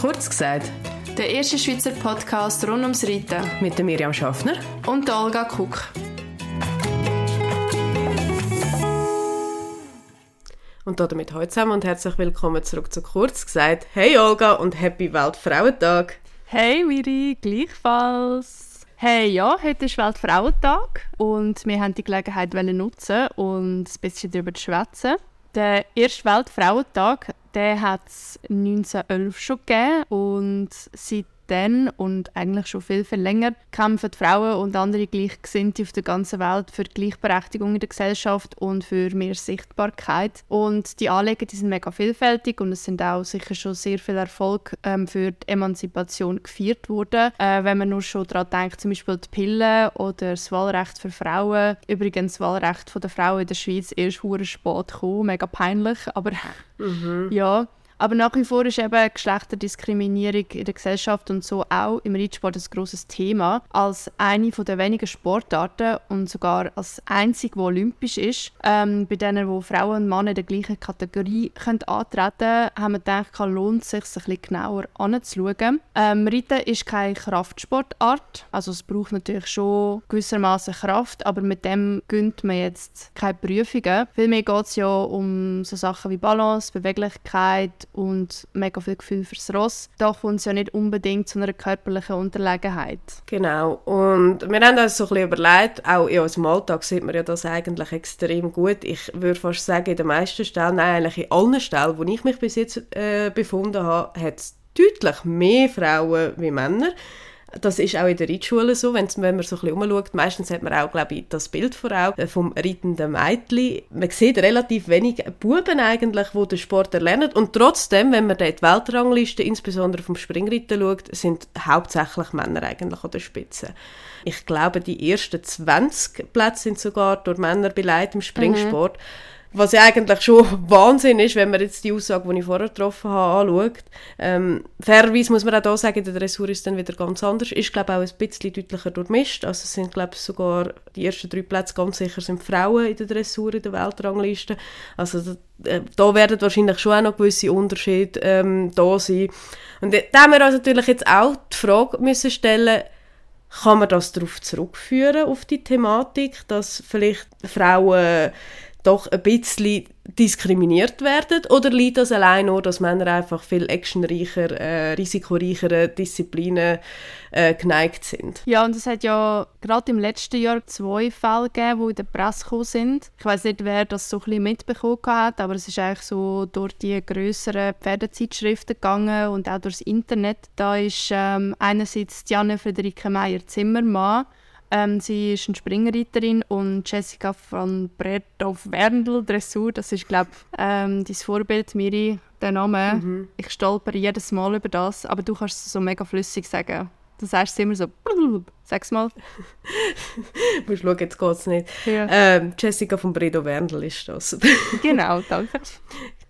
Kurz gesagt, der erste Schweizer Podcast rund ums Reiten mit der Miriam Schaffner und der Olga Kuck. Und damit heute zusammen und herzlich willkommen zurück zu Kurz gesagt. Hey Olga und Happy Weltfrauentag! Hey Miri, gleichfalls! Hey, ja, heute ist Weltfrauentag und wir haben die Gelegenheit nutzen und ein bisschen darüber zu schwätzen. Der erste Weltfrauentag, hat es 1911 schon gegeben und seit dann und eigentlich schon viel, viel länger kämpfen Frauen und andere Gleichgesinnte auf der ganzen Welt für die Gleichberechtigung in der Gesellschaft und für mehr Sichtbarkeit. Und die Anliegen die sind mega vielfältig und es sind auch sicher schon sehr viel Erfolg ähm, für die Emanzipation gefeiert worden. Äh, wenn man nur schon daran denkt, zum Beispiel die Pille oder das Wahlrecht für Frauen. Übrigens, das Wahlrecht der Frauen in der Schweiz erst spät gekommen, mega peinlich, aber mhm. ja. Aber nach wie vor ist eben Geschlechterdiskriminierung in der Gesellschaft und so auch im Reitsport ein grosses Thema. Als eine der wenigen Sportarten und sogar als einzige, die olympisch ist, ähm, bei denen wo Frauen und Männer in der gleichen Kategorie können antreten können, haben wir gedacht, lohnt sich, es bisschen genauer anzuschauen. Ähm, Reiten ist keine Kraftsportart, also es braucht natürlich schon gewissermaßen Kraft, aber mit dem gönnt man jetzt keine Prüfungen. Vielmehr geht es ja um so Sachen wie Balance, Beweglichkeit und mega viel Gefühl fürs Ross. Da kommt es ja nicht unbedingt zu einer körperlichen Unterlegenheit. Genau. Und wir haben uns so ein bisschen überlegt, auch in unserem Alltag sieht man ja das eigentlich extrem gut. Ich würde fast sagen, in den meisten Stellen, nein, eigentlich in allen Stellen, wo ich mich bis jetzt äh, befunden habe, hat es deutlich mehr Frauen wie Männer. Das ist auch in der Reitschule so, wenn, man so ein bisschen umschaut. Meistens hat man auch, glaube ich, das Bild vor Augen äh, vom reitenden Mädchen. Man sieht relativ wenig Buben eigentlich, die den Sport erlernen. Und trotzdem, wenn man die Weltrangliste, insbesondere vom Springreiten schaut, sind hauptsächlich Männer eigentlich an der Spitze. Ich glaube, die ersten 20 Plätze sind sogar durch Männer beleidigt im Springsport. Mhm. Was ja eigentlich schon Wahnsinn ist, wenn man jetzt die Aussage, die ich vorher getroffen habe, anschaut. Ähm, fairerweise muss man auch da sagen, der Dressur ist dann wieder ganz anders. Ist, glaube ich, auch ein bisschen deutlicher durchmischt. Also es sind, glaube ich, sogar die ersten drei Plätze ganz sicher sind Frauen in der Dressur, in der Weltrangliste. Also da, äh, da werden wahrscheinlich schon auch noch gewisse Unterschiede ähm, da sein. Und da haben wir uns natürlich jetzt auch die Frage müssen stellen, kann man das darauf zurückführen, auf die Thematik, dass vielleicht Frauen doch ein bisschen diskriminiert werden? Oder liegt das allein nur, dass Männer einfach viel actionreicher, äh, risikoreicheren Disziplinen äh, geneigt sind? Ja, und es hat ja gerade im letzten Jahr zwei Fälle gegeben, die in der Presse gekommen sind. Ich weiß nicht, wer das so ein bisschen mitbekommen hat, aber es ist eigentlich so durch die grösseren Pferdezeitschriften gegangen und auch durchs Internet. Da ist ähm, einerseits Diane Friederike Meyer-Zimmermann, ähm, sie ist eine Springreiterin und Jessica von Bredow-Werndl Dressur, das ist, glaube ich, ähm, dein Vorbild, Miri, der Name. Mhm. Ich stolper jedes Mal über das, aber du kannst es so mega flüssig sagen. Du sagst es immer so, sag's mal. du musst schauen, jetzt geht's nicht. Ja. Ähm, Jessica von Bredow-Werndl ist das. genau, danke.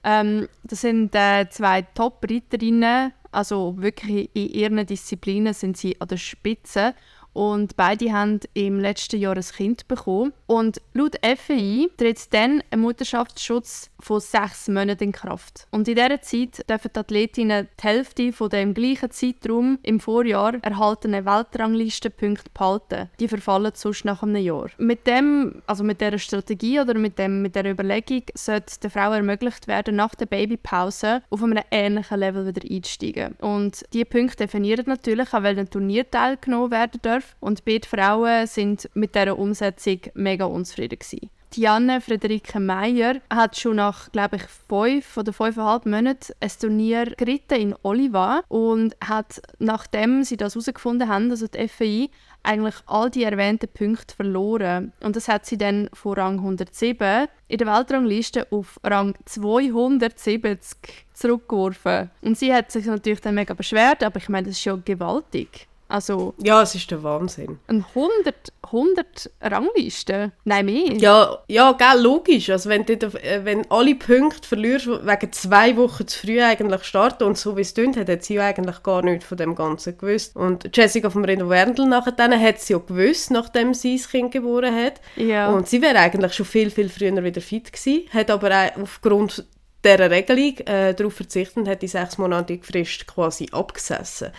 Ähm, das sind äh, zwei Top-Reiterinnen, also wirklich in ihren Disziplinen sind sie an der Spitze und beide haben im letzten Jahr ein Kind bekommen. Und laut FEI tritt dann ein Mutterschaftsschutz von sechs Monaten in Kraft. Und in dieser Zeit dürfen die Athletinnen die Hälfte von dem gleichen Zeitraum im Vorjahr erhaltenen Weltranglistenpunkte behalten. Die verfallen sonst nach einem Jahr. Mit dem, also mit dieser Strategie oder mit, dem, mit dieser Überlegung sollte der Frau ermöglicht werden, nach der Babypause auf einem ähnlichen Level wieder einzusteigen. Und diese Punkte definieren natürlich, an welchem Turnier teilgenommen werden darf. Und beide Frauen sind mit dieser Umsetzung mega unzufrieden gewesen. Diane Friederike Meyer hat schon nach, glaube ich, fünf oder fünfeinhalb Monaten ein Turnier geritten in Oliva und hat, nachdem sie das herausgefunden haben, also die FAI, eigentlich all die erwähnten Punkte verloren. Und das hat sie dann von Rang 107 in der Weltrangliste auf Rang 270 zurückgeworfen. Und sie hat sich natürlich dann mega beschwert, aber ich meine, das ist schon gewaltig. Also, ja, es ist der Wahnsinn. Ein 100, 100 Ranglisten? Nein, mehr. Ja, ja gell, logisch. Also wenn du äh, wenn alle Punkte verlierst, wegen zwei Wochen zu früh eigentlich starten und so wie es tönt, hat sie ja eigentlich gar nichts von dem Ganzen gewusst. Und Jessica vom Reno Werndl nachher dann hat sie ja gewusst, nachdem sie das Kind geboren hat. Ja. Und sie wäre eigentlich schon viel, viel früher wieder fit gewesen, hat aber auch aufgrund dieser Regelung äh, darauf verzichtet und hat die sechsmonatige Frist quasi abgesessen.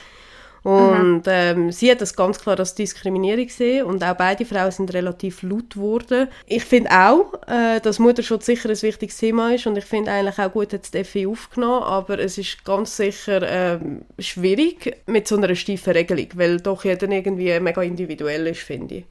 Und ähm, sie hat das ganz klar als Diskriminierung gesehen und auch beide Frauen sind relativ laut geworden. Ich finde auch, äh, dass Mutterschutz sicher ein wichtiges Thema ist und ich finde eigentlich auch gut, hat die aufgenommen, aber es ist ganz sicher ähm, schwierig mit so einer steifen Regelung, weil doch jeder irgendwie mega individuell ist, finde ich.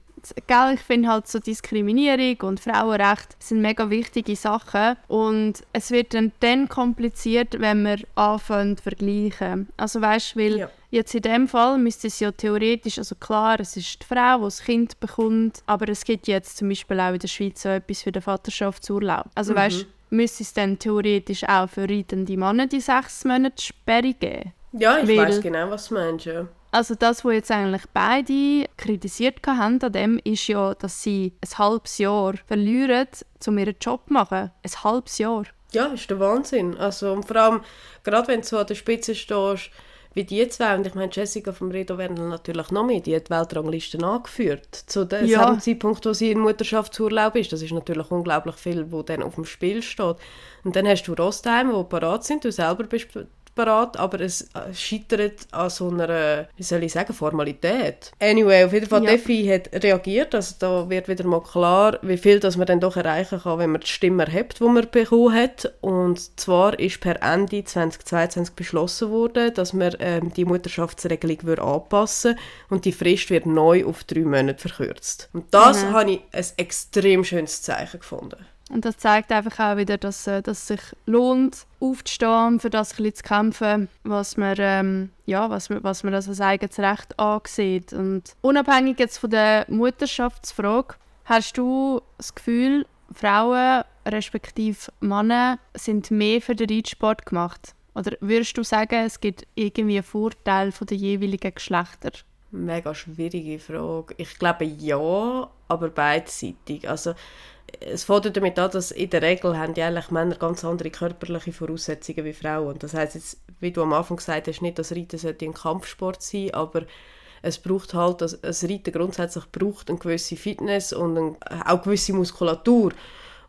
Gell, ich finde halt so Diskriminierung und Frauenrecht sind mega wichtige Sachen und es wird dann, dann kompliziert, wenn wir anfangen zu vergleichen. Also weißt, weil Ja. Jetzt in dem Fall müsste es ja theoretisch, also klar, es ist die Frau, die das Kind bekommt, aber es gibt jetzt zum Beispiel auch in der Schweiz so etwas für den Vaterschaftsurlaub. Also weißt, müsste es dann theoretisch auch für reitende Männer die sechs Monate Sperre geben? Ja, ich Weil- weiß genau, was du meinst, ja. Also das, was jetzt eigentlich beide kritisiert haben an dem, ist ja, dass sie ein halbes Jahr verlieren, um ihren Job zu machen. Ein halbes Jahr. Ja, ist der Wahnsinn. Also, und vor allem, gerade wenn du so an der Spitze stehst, wie die zwei, und ich meine, Jessica vom Redo werden natürlich noch mehr, die hat die Weltrangliste angeführt. Zu dem Ja. Zeitpunkt, wo sie in Mutterschaftsurlaub ist. Das ist natürlich unglaublich viel, wo dann auf dem Spiel steht. Und dann hast du Rostheim, die parat sind, du selber bist parat, aber es äh, scheitert an so einer, wie soll ich sagen, Formalität. Anyway, auf jeden Fall, Ja. Defi hat reagiert, also da wird wieder mal klar, wie viel das man dann doch erreichen kann, wenn man die Stimme erhebt, die man bekommen hat. Und zwar ist per Ende 2022 beschlossen worden, dass man ähm, die Mutterschaftsregelung würde anpassen und die Frist wird neu auf drei Monate verkürzt. Und das Mhm. habe ich ein extrem schönes Zeichen gefunden. Und das zeigt einfach auch wieder, dass, äh, dass es sich lohnt, aufzustehen, für das ein zu kämpfen, was man, ähm, ja, was man, was man als eigenes Recht ansieht. Und unabhängig jetzt von der Mutterschaftsfrage, hast du das Gefühl, Frauen respektive Männer sind mehr für den Reitsport gemacht? Oder würdest du sagen, es gibt irgendwie einen Vorteil von den jeweiligen Geschlechtern? Mega schwierige Frage. Ich glaube ja, aber beidseitig. Also es fängt damit an, dass in der Regel haben die Männer ganz andere körperliche Voraussetzungen wie Frauen. Das heißt jetzt, wie du am Anfang gesagt hast, nicht, dass Reiten sollte ein Kampfsport sein, aber es braucht halt, dass das Reiten grundsätzlich braucht eine gewisse Fitness und eine, auch gewisse Muskulatur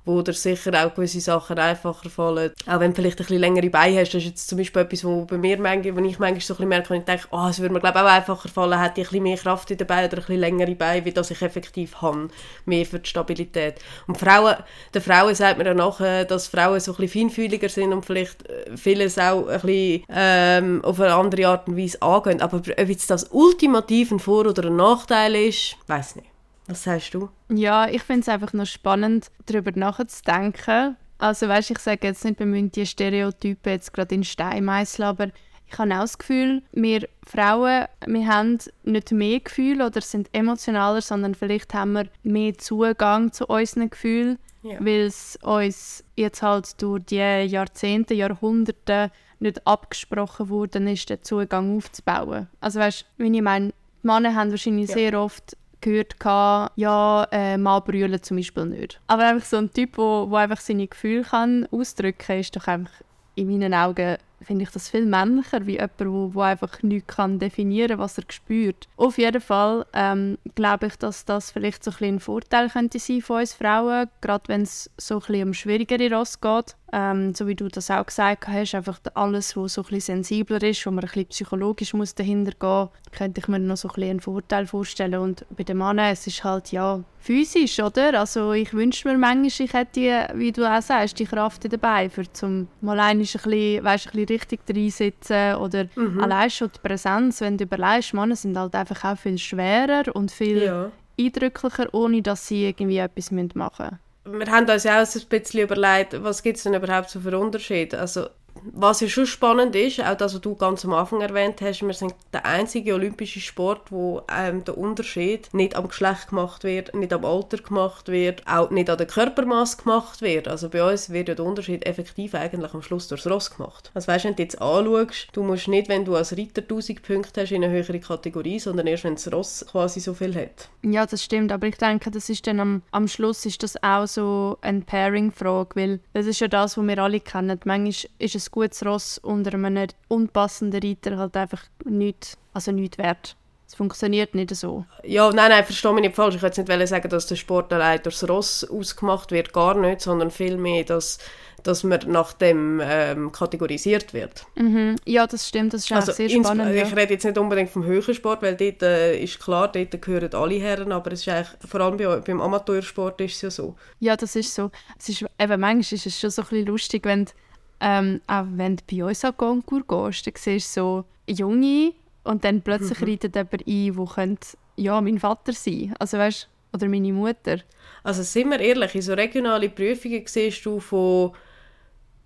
wo dir sicher auch gewisse Sachen einfacher fallen. Auch wenn du vielleicht ein bisschen längere Beine hast. Das ist jetzt zum Beispiel etwas, wo bei mir manchmal, wenn ich manchmal so ein bisschen merke, und ich denke, oh, es würde mir glaube ich auch einfacher fallen, hätte ich ein bisschen mehr Kraft in den Beinen oder ein bisschen längere Beine, wie das ich effektiv habe. Mehr für die Stabilität. Und Frauen, den Frauen sagt man ja nachher, dass Frauen so ein bisschen feinfühliger sind und vielleicht äh, vieles auch ein bisschen ähm, auf eine andere Art und Weise angehen. Aber ob jetzt das ultimativ ein Vor- oder ein Nachteil ist, weiß nicht. Was sagst du? Ja, ich finde es einfach noch spannend, darüber nachzudenken. Also weißt, ich sage jetzt nicht, wir müssen die Stereotypen jetzt gerade in Stein meißeln, aber ich habe auch das Gefühl, wir Frauen, wir haben nicht mehr Gefühle oder sind emotionaler, sondern vielleicht haben wir mehr Zugang zu unseren Gefühlen, Ja. weil es uns jetzt halt durch die Jahrzehnte, Jahrhunderte nicht abgesprochen worden ist, den Zugang aufzubauen. Also weißt, wie ich meine, die Männer haben wahrscheinlich Ja. sehr oft gehört, gehabt, ja, äh, mal brüllen zum Beispiel nicht. Aber einfach so ein Typ, wo einfach seine Gefühle kann ausdrücken kann, ist doch einfach in meinen Augen finde ich das viel männlicher, wie jemand, wo, wo einfach nicht kann definieren was er spürt. Auf jeden Fall ähm, glaube ich, dass das vielleicht so ein, ein Vorteil könnte sein von uns Frauen, gerade wenn es so ein bisschen um schwierigere Ross geht. Ähm, so wie du das auch gesagt hast, einfach alles, was so ein bisschen sensibler ist, wo man ein bisschen psychologisch muss dahinter gehen könnte ich mir noch so ein bisschen einen Vorteil vorstellen. Und bei den Männern, es ist halt ja physisch, oder? Also ich wünsche mir manchmal, ich hätte, wie du auch sagst, die Kraft dabei, für zum mal ein bisschen, weißt, ein bisschen richtig reinsitzen oder allein schon die Präsenz, wenn du überlegst, Männer sind halt einfach auch viel schwerer und viel Ja. eindrücklicher, ohne dass sie irgendwie etwas machen müssen. wir haben uns ja auch ein bisschen überlegt, was gibt es denn überhaupt so für Unterschiede. Also, was ja schon spannend ist, auch das, was du ganz am Anfang erwähnt hast, wir sind der einzige olympische Sport, wo ähm, der Unterschied nicht am Geschlecht gemacht wird, nicht am Alter gemacht wird, auch nicht an der Körpermasse gemacht wird. Also bei uns wird ja der Unterschied effektiv eigentlich am Schluss durchs Ross gemacht. Also weißt, wenn du jetzt anschaust, du musst nicht, wenn du als Reiter 1000 Punkte hast in eine höhere Kategorie, sondern erst, wenn das Ross quasi so viel hat. Ja, das stimmt, aber ich denke, das ist dann am, am Schluss ist das auch so eine Pairing-Frage, weil das ist ja das, was wir alle kennen. Manchmal ist ein gutes Ross unter einem unpassenden Reiter halt einfach nicht, also nicht wert. Es funktioniert nicht so. Ja, nein, nein, verstehe mich nicht falsch. Ich wollte jetzt nicht sagen, dass der Sport allein durchs Ross ausgemacht wird, gar nicht, sondern vielmehr, dass dass man nach dem ähm, kategorisiert wird. Mhm. Ja, das stimmt, das ist also sehr spannend. Ja. Ich rede jetzt nicht unbedingt vom Höhensport, weil dort äh, ist klar, dort gehören alle Herren, aber es ist eigentlich, vor allem bei, beim Amateursport ist es ja so. Ja, das ist so. Es ist, eben, manchmal ist es schon so ein bisschen lustig, wenn, du, ähm, auch wenn du bei uns an Konkurs gehst, dann siehst du so Junge und dann plötzlich Mhm. reitet jemand ein, der könnte, ja, mein Vater sein Also weißt oder meine Mutter. Also sind wir ehrlich, in so regionale Prüfungen siehst du von,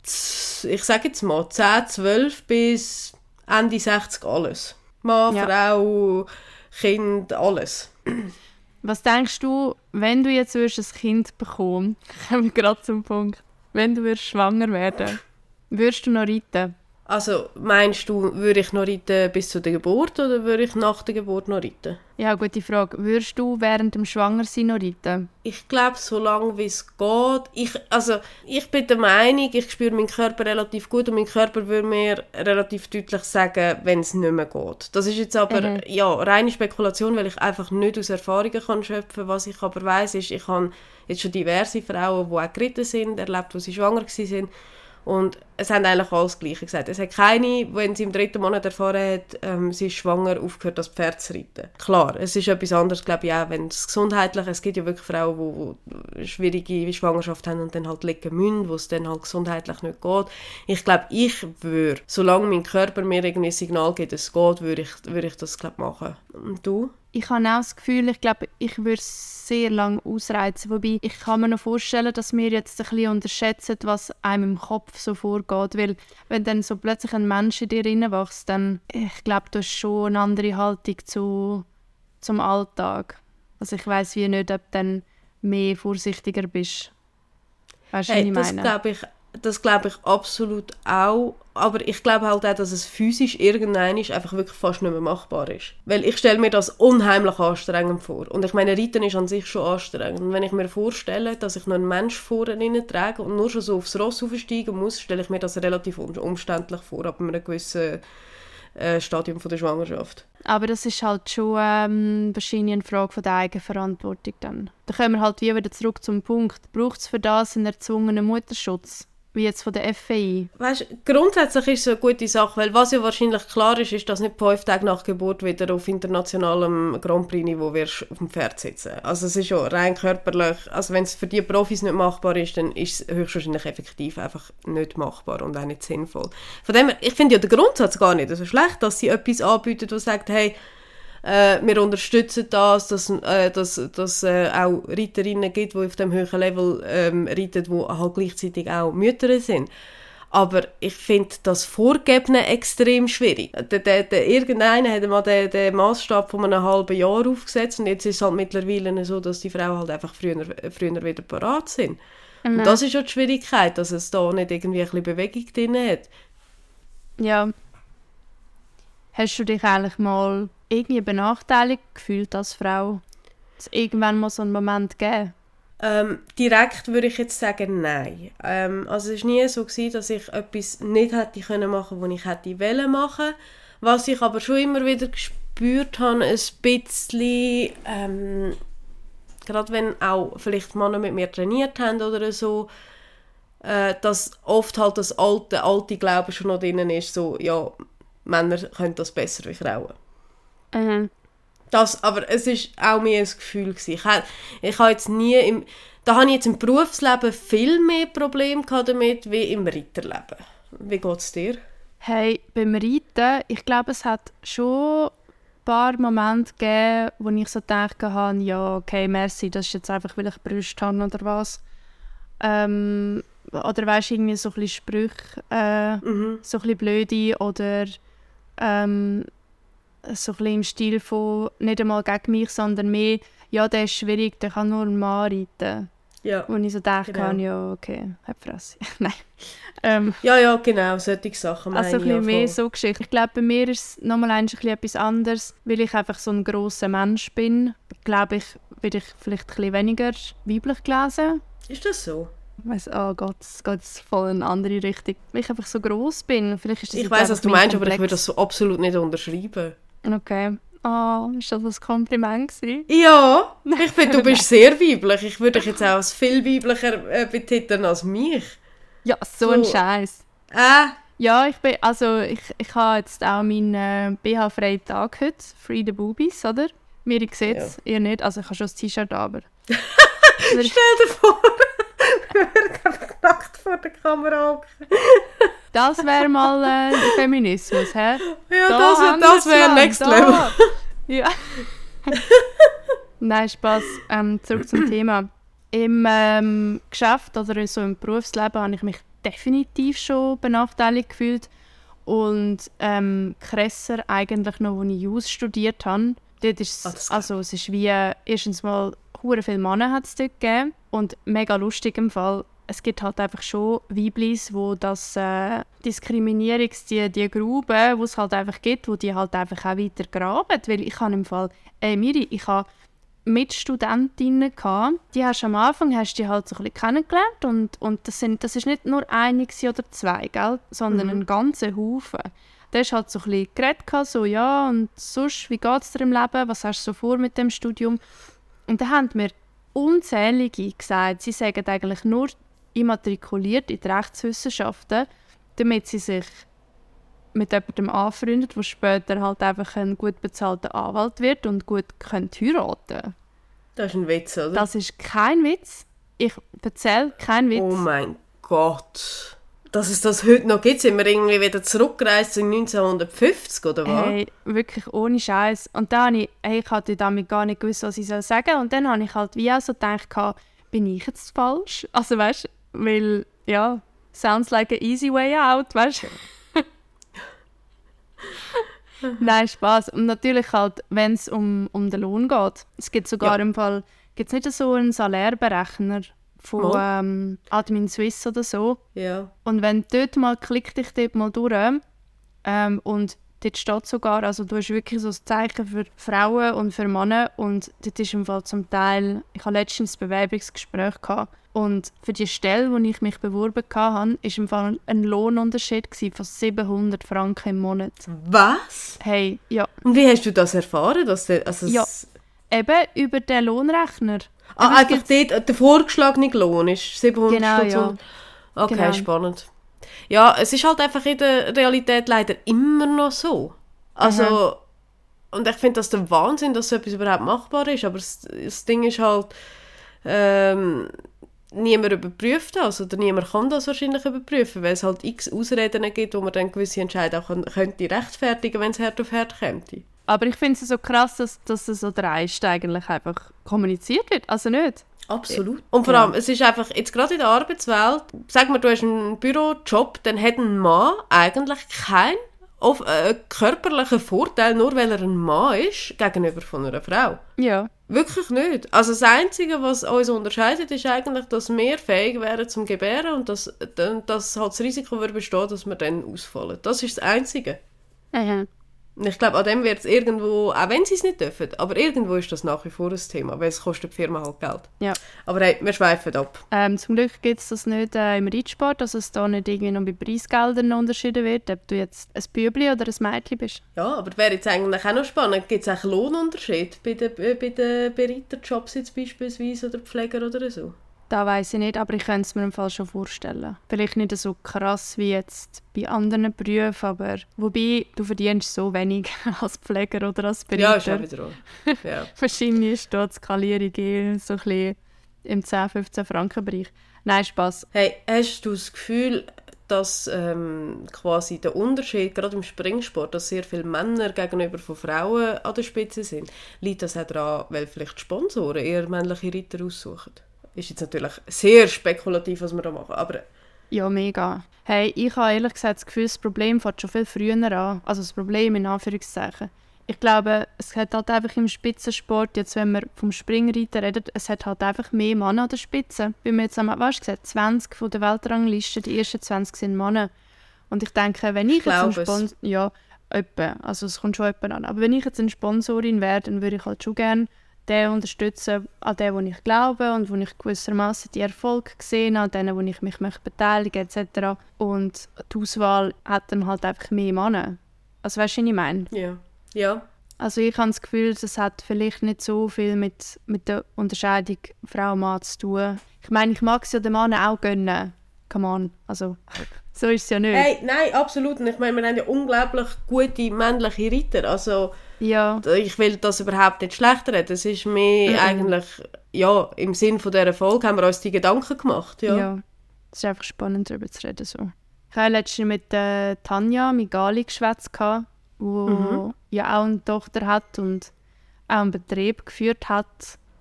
ich sage jetzt mal, 10, 12 bis Ende 60 alles. Mann, Ja. Frau, Kind, alles. Was denkst du, wenn du jetzt ein Kind bekommen, kommen wir gerade zum Punkt, wenn du schwanger werden, würdest du noch reiten? Also meinst du, würde ich noch reiten bis zu der Geburt oder würde ich nach der Geburt noch reiten? Ja, gute Frage. Würdest du während dem Schwangersein noch reiten? Ich glaube, so lange wie es geht. Ich, also, ich bin der Meinung, ich spüre meinen Körper relativ gut und mein Körper würde mir relativ deutlich sagen, wenn es nicht mehr geht. Das ist jetzt aber Mhm. ja, reine Spekulation, weil ich einfach nicht aus Erfahrungen kann schöpfen Was ich aber weiß ist, ich habe jetzt schon diverse Frauen, die auch geritten sind, erlebt, wo sie schwanger waren. Und es haben eigentlich alles Gleiche gesagt. Es hat keine, wenn sie im dritten Monat erfahren hat, ähm, sie ist schwanger, aufgehört, das Pferd zu reiten. Klar, es ist etwas anderes, glaube ich, auch, wenn es gesundheitlich, es gibt ja wirklich Frauen, die, schwierige Schwangerschaft haben und dann halt liegen müssen, wo es dann halt gesundheitlich nicht geht. Ich glaube, ich würde, solange mein Körper mir irgendwie ein Signal gibt, es geht, würde ich, würde ich das, glaube machen. Und du? Ich habe auch das Gefühl, ich glaube, ich würde es sehr lange ausreizen. Wobei, ich kann mir noch vorstellen, dass wir jetzt ein bisschen unterschätzen, was einem im Kopf so vorgeht. Weil, wenn dann so plötzlich ein Mensch in dir reinwächst, dann, ich glaube, du hast schon eine andere Haltung zu, zum Alltag. Also ich weiß wie nicht, ob du dann mehr vorsichtiger bist. Weißt du, Hey, was das ich meine? glaube ich, das glaube ich absolut auch. Aber ich glaube halt auch, dass es physisch irgendwann ist, einfach wirklich fast nicht mehr machbar ist. Weil ich stelle mir das unheimlich anstrengend vor. Und ich meine, Reiten ist an sich schon anstrengend. Und wenn ich mir vorstelle, dass ich noch einen Mensch vorne trage und nur schon so aufs Ross aufsteigen muss, stelle ich mir das relativ um- umständlich vor, ab einem gewissen äh, Stadium von der Schwangerschaft. Aber das ist halt schon ähm, wahrscheinlich eine Frage von der Eigenverantwortung dann. Da kommen wir halt wie wieder zurück zum Punkt. Braucht es für das einen erzwungenen Mutterschutz? Wie jetzt von der FEI? Weißt, grundsätzlich ist es eine gute Sache, weil was ja wahrscheinlich klar ist, ist, dass nicht fünf Tage nach Geburt wieder auf internationalem Grand Prix-Niveau wirst auf dem Pferd sitzen. Also es ist ja rein körperlich, also wenn es für die Profis nicht machbar ist, dann ist es höchstwahrscheinlich effektiv einfach nicht machbar und auch nicht sinnvoll. Von dem her, ich finde ja den Grundsatz gar nicht so schlecht, dass sie etwas anbieten, das sagt, hey, äh, wir unterstützen das, dass äh, dass, dass äh, auch Reiterinnen gibt, die auf dem höheren Level ähm, reiten, die halt gleichzeitig auch Mütter sind. Aber ich finde das Vorgebene extrem schwierig. Der, der, der, irgendeiner hat mal den, den Maßstab von einem halben Jahr aufgesetzt und jetzt ist es halt mittlerweile so, dass die Frauen halt einfach früher, früher wieder parat sind. Und das ist ja die Schwierigkeit, dass es da nicht irgendwie ein bisschen Bewegung drin hat. Ja. Hast du dich eigentlich mal irgendwie benachteiligt gefühlt als Frau? Es irgendwann mal so einen Moment gegeben? Ähm, direkt würde ich jetzt sagen, nein. Ähm, also es war nie so, gewesen, dass ich etwas nicht hätte können machen was ich hätte wollen machen. Was ich aber schon immer wieder gespürt habe, ein bisschen, ähm, gerade wenn auch vielleicht Männer mit mir trainiert haben oder so, äh, dass oft halt das alte, alte Glauben schon noch drin ist, so, ja, Männer können das besser wie Frauen. Mhm. Das, aber es ist auch mir ein Gefühl gewesen. Ich, ha- ich habe jetzt nie im, da habe ich jetzt im Berufsleben viel mehr Probleme gehabt damit wie im Reiterleben. Wie geht es dir? Hey, beim Reiten, ich glaube, es hat schon ein paar Momente gegeben, wo ich so gedacht habe, ja, okay, merci, das ist jetzt einfach, weil ich Brüste habe oder was. Ähm, oder weißt du, irgendwie so ein bisschen Sprüche, äh, Mhm. so ein bisschen blöde oder ähm, so ein im Stil von nicht einmal gegen mich, sondern mehr, ja, der ist schwierig, der kann nur ein Mann reiten. Ja. Wo ich so dachte, Genau. ja, okay, hab Fresse. Nein. Ähm, Ja, ja, genau, solche Sachen meine also ein bisschen mehr so Geschichte. Ich glaube, bei mir ist es nochmal ein bisschen etwas anderes, weil ich einfach so ein grosser Mensch bin. Glaube ich, werde ich vielleicht ein bisschen weniger weiblich gelesen. Ist das so? Ich weiss, oh Gott, es geht voll in eine andere Richtung. Weil ich einfach so gross bin. Vielleicht ist das Ich weiß, was du mein meinst, aber ich Komplex. würde das so absolut nicht unterschreiben. Okay. Oh, ist das ein Kompliment gewesen? Ja, ich finde, du bist sehr weiblich. Ich würde dich jetzt auch als viel weiblicher äh, betiteln als mich. Ja, so, ein Scheiß. Äh, Ja, ich bin, also ich, ich habe jetzt auch meinen äh, BH-freien Tag heute, Free the Boobies, oder? Mir sieht es, ihr nicht, also ich habe schon das T-Shirt aber... stell dir vor, nackt vor der Kamera das wäre mal äh, Feminismus, hä? Ja, Da das, das wäre Next da. Level. Ja. Nein, Spaß. Ähm, zurück zum Thema. Im ähm, Geschäft oder so im Berufsleben habe ich mich definitiv schon benachteiligt gefühlt. Und ähm, krasser eigentlich noch, als ich Jus studiert habe. Dort ist es, also es ist wie, erstens mal, hure viele Männer hat es dort gegeben. Und mega lustig im Fall, es gibt halt einfach schon Weiblis, wo das äh, Diskriminierungs-, die, die Grube, wo es halt einfach gibt, wo die halt einfach auch weiter graben. Weil ich habe im Fall, ey Miri, ich habe Mitstudentinnen gehabt, die hast am Anfang hast die halt so ein bisschen kennengelernt und, und das, sind, das ist nicht nur eine oder zwei, gell? sondern ein ganzer Haufen. Da hast halt so ein bisschen geredet, so ja und sonst, wie geht es dir im Leben, was hast du so vor mit dem Studium? Und da haben mir unzählige gesagt, sie sagen eigentlich nur immatrikuliert in die Rechtswissenschaften, damit sie sich mit jemandem anfreundet, der später halt einfach ein gut bezahlter Anwalt wird und gut könnte heiraten Das ist ein Witz, oder? Das ist kein Witz. Ich erzähle keinen Witz. oh mein Gott. Dass es das heute noch gibt, sind wir irgendwie wieder zurückgereist in 1950, oder was? Hey, wirklich ohne Scheiß. Und dann habe ich, hey, ich hatte damit gar nicht gewusst, was ich sagen soll. Und dann habe ich halt wie auch so gedacht, bin ich jetzt falsch? Also weißt du, weil, ja, sounds like an easy way out, weißt du? Nein, Spaß. Und natürlich halt, wenn es um, um den Lohn geht. Es gibt sogar Ja. im Fall, gibt es nicht so einen Salärberechner von ähm, Admin Swiss oder so. Ja. Und wenn dort mal, klick dich dort mal durch ähm, und dort steht sogar, also du hast wirklich so ein Zeichen für Frauen und für Männer und dort ist im Fall zum Teil, ich hatte letztens ein Bewerbungsgespräch gehabt und für die Stelle, wo ich mich beworben hatte, ist im Fall ein Lohnunterschied von 700 Franken im Monat. Was? Hey, ja, Und wie hast du das erfahren? Dass der, also Ja. eben über den Lohnrechner. Ah, einfach dort, der vorgeschlagene Lohn ist 700 Genau, statt ja. 100. Okay, Genau. spannend. Ja, es ist halt einfach in der Realität leider immer noch so. Also, und ich finde das der Wahnsinn, dass so etwas überhaupt machbar ist, aber das, das Ding ist halt, ähm, niemand überprüft das oder niemand kann das wahrscheinlich überprüfen, weil es halt x Ausreden gibt, wo man dann gewisse Entscheidungen auch könnte rechtfertigen, wenn es Herd auf Herd käme. Aber ich finde es so krass, dass, dass es so dreist eigentlich einfach kommuniziert wird. Also nicht. Absolut. Und vor allem, es ist einfach, jetzt gerade in der Arbeitswelt, sag mal, du hast einen Bürojob, dann hat ein Mann eigentlich keinen auf, äh, körperlichen Vorteil, nur weil er ein Mann ist, gegenüber von einer Frau. Ja. Wirklich nicht. Also das Einzige, was uns unterscheidet, ist eigentlich, dass wir fähig wären zum Gebären und dass, dann- dass halt das Risiko würde bestehen, dass wir dann ausfallen. Das ist das Einzige. Aha. Ich glaube, an dem wird es irgendwo, auch wenn sie es nicht dürfen, aber irgendwo ist das nach wie vor ein Thema, weil es kostet die Firma halt Geld. Ja. Aber hey, wir schweifen ab. Ähm, zum Glück gibt es das nicht äh, im Reitsport, dass es da nicht irgendwie noch bei Preisgeldern unterschieden wird, ob du jetzt ein Bübli oder ein Mädchen bist. Ja, aber wäre jetzt eigentlich auch noch spannend. Gibt es auch Lohnunterschied bei den, äh, bei den Bereiterjobs jetzt beispielsweise oder Pfleger oder so? Da weiß ich nicht, aber ich könnte es mir im Fall schon vorstellen. Vielleicht nicht so krass wie jetzt bei anderen Berufen, aber wobei du verdienst so wenig als Pfleger oder als Ja, ist auch wieder. Ja. Wahrscheinlich ist da die Skalierung eh so ein bisschen im 10-15 Franken Bereich. Nein, Spaß. Hey, hast du das Gefühl, dass ähm, quasi der Unterschied, gerade im Springsport, dass sehr viele Männer gegenüber von Frauen an der Spitze sind, liegt das auch daran, weil vielleicht Sponsoren eher männliche Reiter aussuchen? Ist jetzt natürlich sehr spekulativ, was wir da machen, aber Ja, mega. Hey, ich habe ehrlich gesagt das Gefühl, das Problem fängt schon viel früher an. Also das Problem in Anführungszeichen. Ich glaube, es hat halt einfach im Spitzensport, jetzt wenn wir vom Springreiten reden, es hat halt einfach mehr Männer an der Spitze. Wie wir jetzt einmal, weißt du, gesagt, 20 von der Weltrangliste, die ersten 20 sind Männer. Und ich denke, wenn ich, jetzt ein. Sponsor... Ja, etwa. Also es kommt schon etwa an. Aber wenn ich jetzt eine Sponsorin wäre, dann würde ich halt schon gerne den unterstützen, an den, wo ich glaube und wo ich gewissermaßen die Erfolge gesehen an denen, wo ich mich möchte beteiligen etc. Und die Auswahl hat dann halt einfach mehr Männer. Also weißt du, was ich meine? ja. Ja, Also ich habe das Gefühl, das hat vielleicht nicht so viel mit, mit der Unterscheidung Frau-Mann zu tun. Ich meine, ich mag es ja den Mann auch gönnen. come on, also so ist es ja nicht. Hey, nein, absolut. Und ich meine, wir haben ja unglaublich gute männliche Reiter. Also ja, ich will das überhaupt nicht schlechter reden. Es ist mehr Mhm. eigentlich, ja, im Sinn von dieser Folge haben wir uns die Gedanken gemacht. Ja. ja. Es ist einfach spannend, darüber zu reden. So. Ich habe letztens mit äh, Tanja Migali geschwätzt, die Mhm. ja auch eine Tochter hat und auch einen Betrieb geführt hat.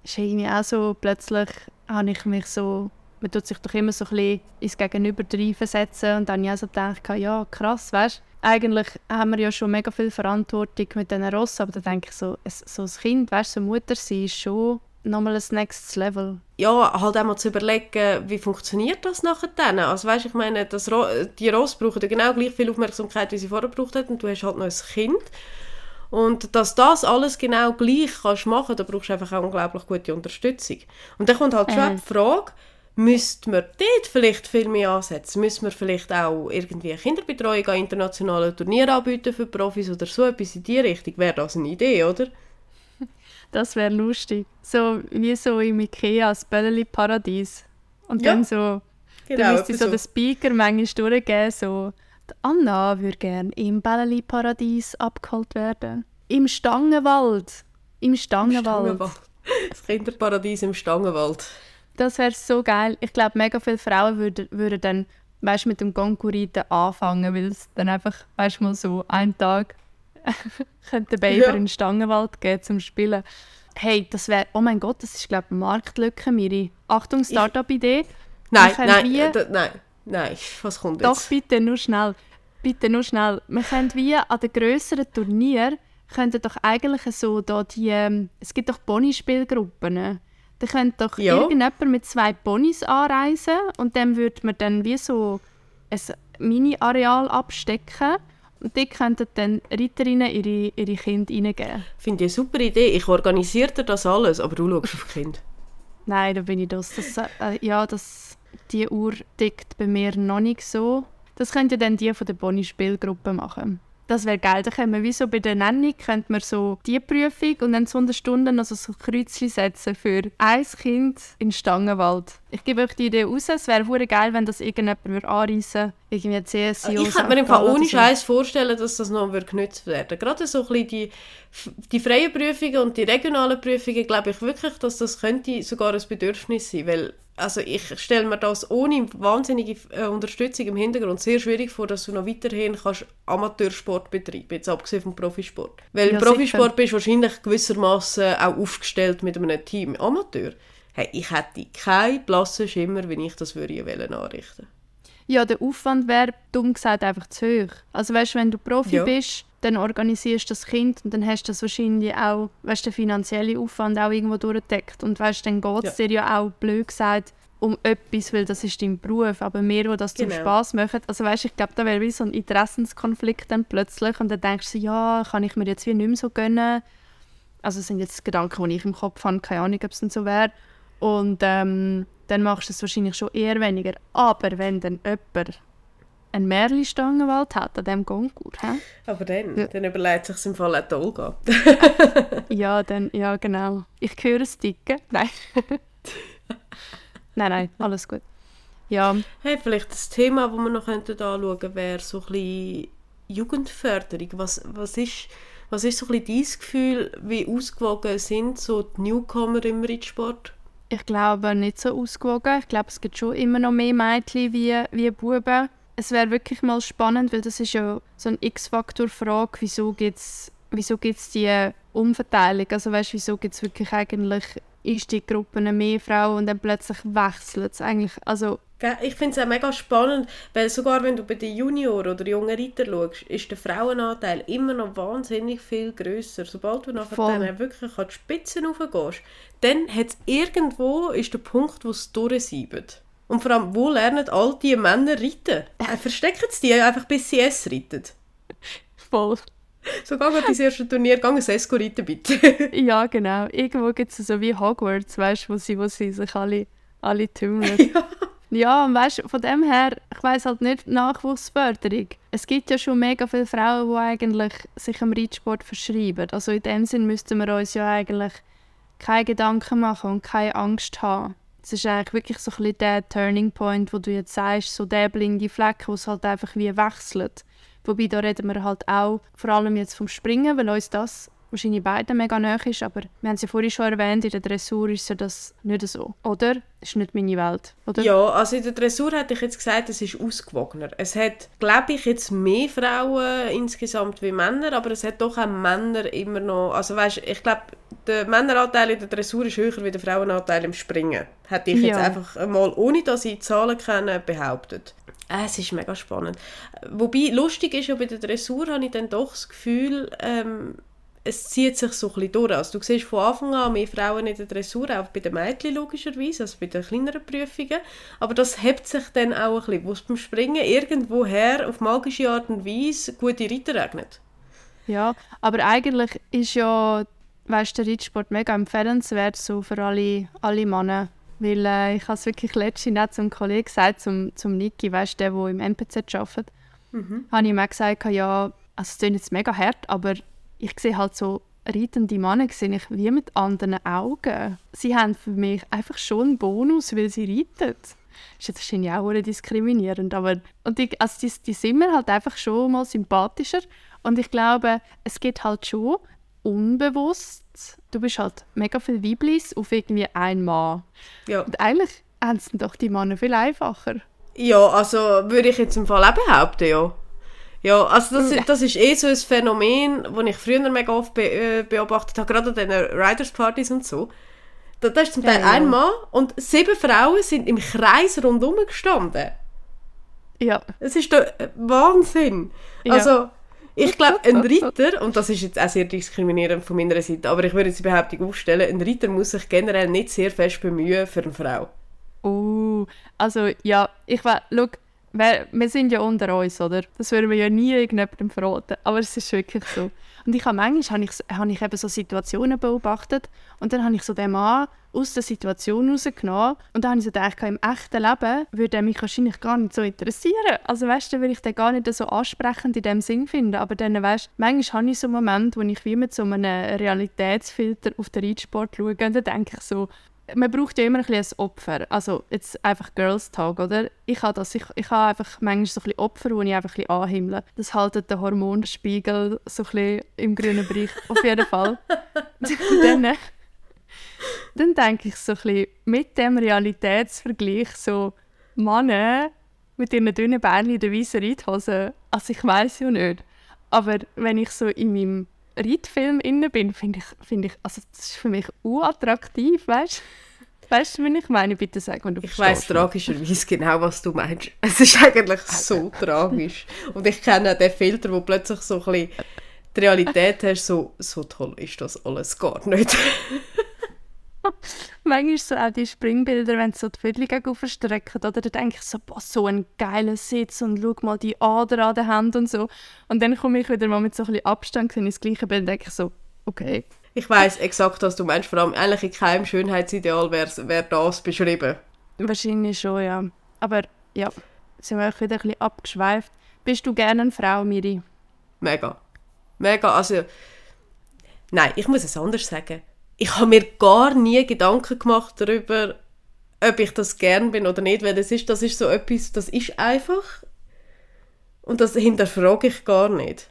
Ist irgendwie auch so, plötzlich habe ich mich so, man tut sich doch immer so ein bisschen ins Gegenüber versetzen und dann habe ich auch so gedacht, ja krass, weißt eigentlich haben wir ja schon mega viel Verantwortung mit diesen Rossen, aber da denke ich so, so ein Kind, weißt so Mutter sein ist schon nochmal ein nächstes Level. ja, halt einmal zu überlegen, wie funktioniert das nachher dann? Also weißt, ich meine, das Ro die Ross brauchen ja genau gleich viel Aufmerksamkeit, wie sie vorher gebraucht hat und du hast halt noch ein Kind. Und dass das alles genau gleich kannst machen, da brauchst du einfach auch unglaublich gute Unterstützung. Und dann kommt halt schon Mhm. die Frage, müsste man dort vielleicht viel mehr ansetzen? Müsste man vielleicht auch irgendwie eine Kinderbetreuung an internationalen Turnieren anbieten für Profis oder so etwas in die Richtung? Wäre das eine Idee, oder? Das wäre lustig. So wie so im Ikea, das Bälleli-Paradies. Und Ja, dann so, Genau, dann müsste etwa so der Speaker manchmal durchgeben, so «Die Anna würde gerne im Bälleli-Paradies abgeholt werden. Im Stangenwald. Im Stangenwald. Stangenwald. Das Kinderparadies im Stangenwald. Das wäre so geil. Ich glaube, mega viele Frauen würden, würden dann weißt, mit dem Konkurrenten anfangen, weil es dann einfach, weißt mal so, einen Tag könnte Baby Ja. in den Stangenwald gehen zum Spielen. Hey, das wäre, oh mein Gott, das ist glaube ich eine Marktlücke, Miri. Achtung, Startup-Idee. Nein, nein, wie- äh, d- nein, nein, was kommt Doch, jetzt? bitte, nur schnell. Bitte, nur schnell. Wir können wie an den grösseren Turnier könnten doch eigentlich so da die, ähm, es gibt doch Ponyspielgruppen. Da könnte doch Ja. irgendjemand mit zwei Ponys anreisen und dann würde man dann wie so ein Mini-Areal abstecken und dort könnten dann Reiterinnen ihre, ihre Kinder reingeben. Finde ich eine super Idee. Ich organisiere dir das alles, aber du schaust auf die Kinder. Nein, da bin ich das. das äh, ja, das, die Uhr tickt bei mir noch nicht so. Das könnte dann die von der Boni-Spielgruppe machen. Das wäre geil. Da können wir wie so bei der Nennung könnte man so die Prüfung und dann so eine Stunde also so Kreuzchen setzen für ein Kind in Stangenwald. Ich gebe euch die Idee raus. Es wäre hure geil, wenn das irgendjemand würde anreissen Irgendwie CSIO. ich könnte mir im Fall ohne. Scheiß vorstellen, dass das noch genutzt werden Gerade so ein bisschen die, die freien Prüfungen und die regionalen Prüfungen, glaube ich wirklich, dass das könnte sogar ein Bedürfnis sein. Weil, also ich stelle mir das ohne wahnsinnige äh, Unterstützung im Hintergrund sehr schwierig vor, dass du noch weiterhin kannst Amateursport betreiben jetzt abgesehen vom Profisport. Weil Ja, im Profisport bist du wahrscheinlich gewissermaßen auch aufgestellt mit einem Team. Amateur, hey, ich hätte keinen blassen Schimmer, wie ich das würde wollen anrichten Ja, der Aufwand wäre, dumm gesagt, einfach zu hoch. Also weißt, wenn du Profi Ja. bist, dann organisierst du das Kind und dann hast du das wahrscheinlich auch, weißt, den finanziellen Aufwand auch irgendwo durchdeckt. Und weißt, dann geht es dir ja auch, blöd gesagt, um etwas, weil das ist dein Beruf. Aber mehr, die das zum Genau. Spass machen, also weißt, ich glaube, da wäre wie so ein Interessenskonflikt dann plötzlich und dann denkst du, ja, kann ich mir jetzt wie nicht mehr so gönnen. Also das sind jetzt Gedanken, die ich im Kopf habe, keine Ahnung, ob es dann so wäre. Und ähm, dann machst du es wahrscheinlich schon eher weniger. Aber wenn dann jemand einen Märli-Stangenwald hat an diesem Konkur, hä? Aber dann, Ja. dann überlegt sich im Fall auch die Olga. ja, dann, ja genau. Ich höre es ticken. Nein. nein, nein, alles gut. Ja, Hey, vielleicht das Thema, das wir noch anschauen könnten, wäre so ein bisschen Jugendförderung. Was, was, ist, was ist so ein bisschen dein Gefühl, wie ausgewogen sind so die Newcomer im Reitsport? Ich glaube nicht so ausgewogen. Ich glaube, es gibt schon immer noch mehr Mädchen wie, wie Buben. Es wäre wirklich mal spannend, weil das ist ja so eine X-Faktor-Frage, wieso gibt es wieso gibt's Umverteilung? Also weißt, wieso gibt es wirklich eigentlich Einstieggruppen mehr Frauen und dann plötzlich wechselt es eigentlich. Also? Ich finde es auch mega spannend, weil sogar wenn du bei den Junioren oder jungen Reiter schaust, ist der Frauenanteil immer noch wahnsinnig viel grösser. Sobald du nachher Voll. dann wirklich an die Spitzen raufgehst, dann hat es irgendwo ist der Punkt, wo es durchsiebt. Und vor allem, wo lernen all diese Männer reiten? Äh, Verstecken sie die einfach, bis sie es reiten? voll. So, geh ins erste Turnier, geh ein Esko reiten, bitte. Ja, genau. Irgendwo gibt es so wie Hogwarts, weißt du, wo sie, wo sie sich alle, alle tümmeln. ja. Ja, und weißt, von dem her, ich weiß halt nicht, Nachwuchsförderung. Es gibt ja schon mega viele Frauen, die eigentlich sich am Reitsport verschreiben. Also in dem Sinn müssten wir uns ja eigentlich keine Gedanken machen und keine Angst haben. es ist eigentlich wirklich so ein bisschen der Turning Point, wo du jetzt sagst, so der blinde Fleck, wo es halt einfach wie wechselt. Wobei, da reden wir halt auch vor allem jetzt vom Springen, weil uns das wahrscheinlich beiden mega nahe ist, aber wir haben es ja vorhin schon erwähnt, in der Dressur ist ja das nicht so, oder? Das ist nicht meine Welt, oder? Ja, also in der Dressur hätte ich jetzt gesagt, es ist ausgewogener. Es hat, glaube ich, jetzt mehr Frauen insgesamt wie Männer, aber es hat doch auch Männer immer noch, also weißt, ich glaube, der Männeranteil in der Dressur ist höher wie der Frauenanteil im Springen. Hätte ich jetzt Ja. einfach mal, ohne dass ich Zahlen kenne, behauptet. Äh, Es ist mega spannend. Wobei, lustig ist ja, bei der Dressur habe ich dann doch das Gefühl, ähm, es zieht sich so ein bisschen durch. Also du siehst von Anfang an mehr Frauen in der Dressur, auch bei den Mädchen logischerweise, also bei den kleineren Prüfungen. Aber das hebt sich dann auch ein bisschen, wo es beim Springen irgendwoher auf magische Art und Weise gute Reiter regnet. Ja, aber eigentlich ist ja, weißt, der Reitsport mega empfehlenswert so für alle, alle Männer. Weil äh, ich habe es wirklich letztens auch zum Kollegen gesagt, zum, zum Niki, weißt, der, der im NPZ arbeitet, habe ich ihm auch gesagt, ja, also es klingt jetzt mega hart, aber ich sehe halt so reitende Männer sehe ich wie mit anderen Augen. Sie haben für mich einfach schon einen Bonus, weil sie reiten. Ist jetzt wahrscheinlich auch diskriminierend, aber und die, also die, die sind mir halt einfach schon mal sympathischer und ich glaube, es geht halt schon unbewusst, du bist halt mega viel Weiblis auf irgendwie einen Mann. Ja. Und eigentlich haben es doch die Männer viel einfacher. Ja, also würde ich jetzt im Fall auch behaupten, ja. Ja, also das, das ist eh so ein Phänomen, das ich früher mega oft be äh, beobachtet habe, gerade an diesen Riders-Partys und so. Da, da ist zum Teil Ja, ein Mann und sieben Frauen sind im Kreis rundum gestanden. Ja, Es ist doch äh, Wahnsinn. Ja. Also, ich glaube, ein Ritter, und das ist jetzt auch sehr diskriminierend von meiner Seite, aber ich würde jetzt die Behauptung aufstellen, ein Ritter muss sich generell nicht sehr fest bemühen für eine Frau. Uh, also ja, ich weiß, schau, wir, wir sind ja unter uns, oder? Das würden wir ja nie irgendjemandem verraten, aber es ist wirklich so. Und ich habe manchmal habe ich, habe ich eben so Situationen beobachtet und dann habe ich so den Mann aus der Situation rausgenommen und dann habe ich so gedacht, im echten Leben würde er mich wahrscheinlich gar nicht so interessieren. Also weißt du, würde ich den gar nicht so ansprechend in dem Sinn finden, aber dann weißt, manchmal habe ich so einen Moment, wo ich wie mit so einem Realitätsfilter auf den Reitsport schaue und dann denke ich so, man braucht ja immer ein bisschen ein Opfer. Also jetzt einfach Girls Talk, oder? Ich habe das, ich, ich habe einfach manchmal so ein bisschen Opfer, die ich einfach ein bisschen anhimmle. Das haltet den Hormonspiegel so ein bisschen im grünen Bereich. Auf jeden Fall. dann, äh, dann denke ich so ein bisschen mit dem Realitätsvergleich so Männer mit ihren dünnen Beinen in der weißen Reithose. Also ich weiß ja nicht. Aber wenn ich so in meinem Reitfilm inne bin, finde ich, finde ich, also das ist für mich unattraktiv, weißt du? Weißt du, wenn ich meine? Bitte sag, wenn du Ich weiß tragischerweise genau, was du meinst. Es ist eigentlich so tragisch. Und ich kenne den Filter, wo plötzlich so ein bisschen die Realität hast, so, so toll ist das alles gar nicht. Manchmal so auch die Springbilder, wenn sie so die Viertel gegen verstrecken, oder dann denke ich so, boah, so ein geiler Sitz und schau mal die Ader an der Hand und so. Und dann komme ich wieder mal mit so ein bisschen Abstand sehe ich das gleiche Bild und denke ich so, okay. Ich weiß exakt, was du meinst. Vor allem eigentlich in keinem Schönheitsideal wäre wär das beschrieben. Wahrscheinlich schon, ja. Aber ja, sind wir auch wieder ein bisschen abgeschweift. Bist du gerne eine Frau, Miri? Mega. Mega. Also, nein, ich muss es anders sagen. Ich habe mir gar nie Gedanken gemacht darüber, ob ich das gern bin oder nicht, weil das ist, das ist so etwas, das ist einfach und das hinterfrage ich gar nicht.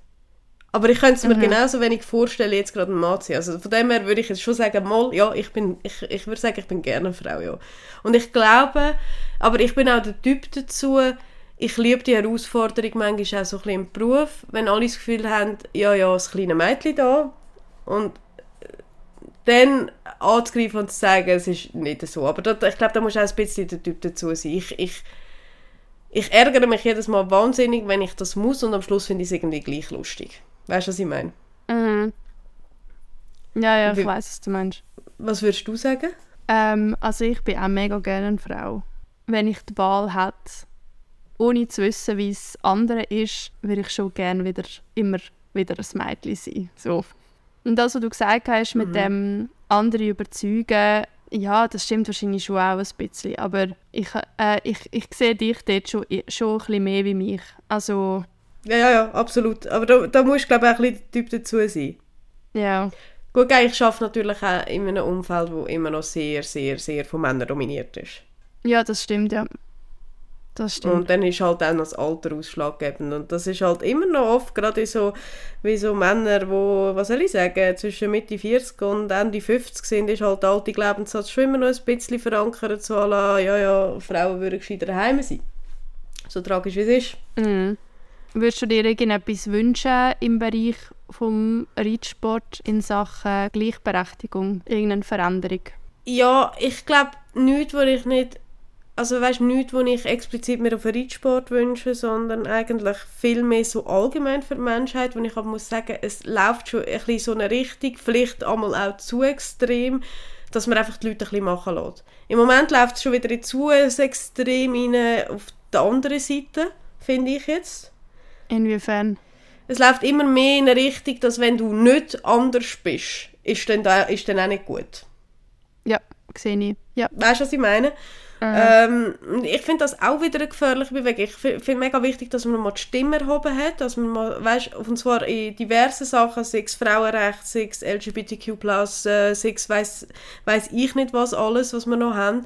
Aber ich könnte es mir genauso wenig vorstellen, jetzt gerade ein Mann zu sein. Also von dem her würde ich jetzt schon sagen, mal, ja, ich bin, ich, ich würde sagen, ich bin gerne eine Frau, ja. Und ich glaube, aber ich bin auch der Typ dazu, ich liebe die Herausforderung manchmal auch so ein bisschen im Beruf, wenn alle das Gefühl haben, ja, ja, das kleine Mädchen da und dann anzugreifen und zu sagen, es ist nicht so. Aber da, ich glaube, da muss auch ein bisschen der Typ dazu sein. Ich, ich, ich ärgere mich jedes Mal wahnsinnig, wenn ich das muss und am Schluss finde ich es irgendwie gleich lustig. Weißt du, was ich meine? Mhm. Ja, ja, ich Wie- weiß, was du meinst. Was würdest du sagen? Ähm, also ich bin auch mega gerne eine Frau. Wenn ich die Wahl hätte, ohne zu wissen, wie es andere ist, würde ich schon gerne wieder, immer wieder ein Mädchen sein. So. Und das, was du gesagt hast, mit dem andere überzeugen, ja, das stimmt wahrscheinlich schon auch ein bisschen. Aber ich, äh, ich, ich sehe dich dort schon, schon ein bisschen mehr wie mich. Also, Ja, ja, ja, absolut. Aber da, da musst du, glaube ich, auch ein bisschen der Typ dazu sein. ja. Gut, ich arbeite natürlich auch in einem Umfeld, wo immer noch sehr, sehr, sehr von Männern dominiert ist. Ja, das stimmt, ja. Das stimmt. Und dann ist halt auch noch das Alter ausschlaggebend. Und das ist halt immer noch oft, gerade so, wie so Männer, wo, was soll ich sagen, zwischen Mitte 40 und Ende 50 sind, ist halt der alte Glaubenssatz schon immer noch ein bisschen verankert, so la, ja, ja, Frauen würden gescheiter daheim sein. So tragisch wie es ist. Mhm. Würdest du dir irgendetwas wünschen im Bereich vom Reitsport in Sachen Gleichberechtigung? Irgendeine Veränderung? Ja, ich glaube, nichts, was ich nicht also weißt nichts, was ich explizit mir auf Reitsport wünsche, sondern eigentlich viel mehr so allgemein für die Menschheit, wo ich aber muss sagen, es läuft schon ein bisschen so eine Richtung, vielleicht einmal auch zu extrem, dass man einfach die Leute ein bisschen machen lässt. Im Moment läuft es schon wieder zu extrem rein auf der anderen Seite, finde ich jetzt. Inwiefern? Es läuft immer mehr in eine Richtung, dass wenn du nicht anders bist, ist dann, da, ist dann auch nicht gut. Ja, sehe ich. Ja. Weißt du, was ich meine? Ähm, ich finde das auch wieder eine gefährliche Bewegung. Ich finde mega wichtig, dass man mal die Stimme erhoben hat, dass man mal, weißt, und zwar in diversen Sachen, sei es Frauenrecht, sei es LGBTQ+, äh, sei es weiss, weiss ich nicht was alles, was wir noch haben.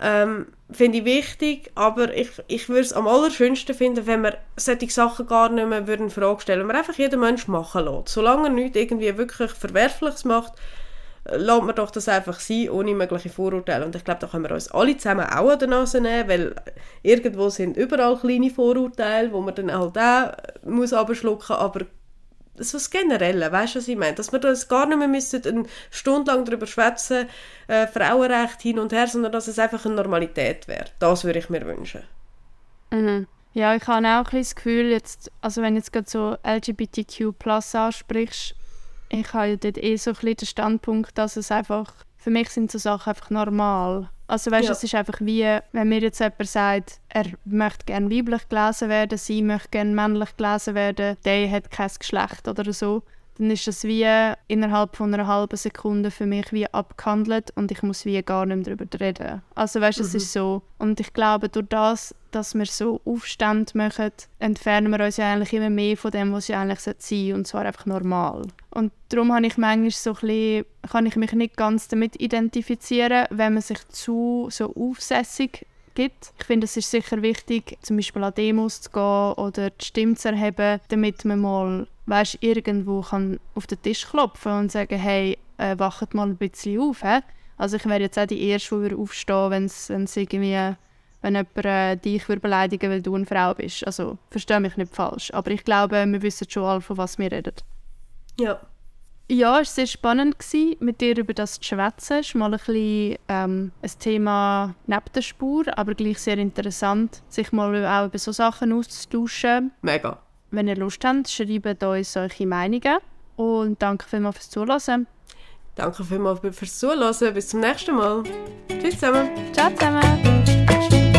Ähm, finde ich wichtig, aber ich, ich würde es am allerschönsten finden, wenn man solche Sachen gar nicht mehr in Frage stellen würde. Man einfach jeden Mensch machen lässt. Solange er nichts irgendwie wirklich Verwerfliches macht, lässt man doch das einfach sein, ohne mögliche Vorurteile. Und ich glaube, da können wir uns alle zusammen auch an der Nase nehmen, weil irgendwo sind überall kleine Vorurteile, wo man dann halt auch muss abschlucken, aber so das Generelle, weißt du, was ich meine? Dass wir das gar nicht mehr müssen, eine Stunde lang darüber schwätzen, äh, Frauenrecht hin und her, sondern dass es einfach eine Normalität wäre. Das würde ich mir wünschen. Mhm. Ja, ich habe auch ein das Gefühl, jetzt, also wenn jetzt gerade so LGBTQ Plus ansprichst, ich habe ja dort eh so ein bisschen den Standpunkt, dass es einfach, für mich sind so Sachen einfach normal. Also weißt, ja. es ist einfach wie, wenn mir jetzt jemand sagt, er möchte gerne weiblich gelesen werden, sie möchte gerne männlich gelesen werden, der hat kein Geschlecht oder so, dann ist das wie innerhalb von einer halben Sekunde für mich wie abgehandelt und ich muss wie gar nicht mehr darüber reden. Also weißt, mhm. es ist so. Und ich glaube, durch das, dass wir so Aufstände machen, entfernen wir uns ja eigentlich immer mehr von dem, was ja eigentlich sein sollte, und zwar einfach normal. Und darum habe ich manchmal so ein bisschen, kann ich mich nicht ganz damit identifizieren, wenn man sich zu so aufsässig gibt. Ich finde, es ist sicher wichtig, zum Beispiel an Demos zu gehen oder die Stimme zu erheben, damit man mal weißt, irgendwo kann auf den Tisch klopfen und sagen, hey, äh, wachet mal ein bisschen auf. He? Also ich wäre jetzt auch die Erste, die aufstehen wenn es irgendwie wenn jemand äh, dich beleidigen weil du eine Frau bist. Also, verstehe mich nicht falsch. Aber ich glaube, wir wissen schon alle, von was wir reden. Ja. Ja, es war sehr spannend, gewesen, mit dir über das zu schwätzen. Es ist mal ein bisschen ähm, ein Thema neben der Spur, aber gleich sehr interessant, sich mal auch über solche Sachen auszutauschen. Mega. Wenn ihr Lust habt, schreibt uns eure Meinungen. Und danke vielmals fürs Zuhören. Danke vielmals fürs Zuhören. Bis zum nächsten Mal. Tschüss zusammen. Ciao zusammen.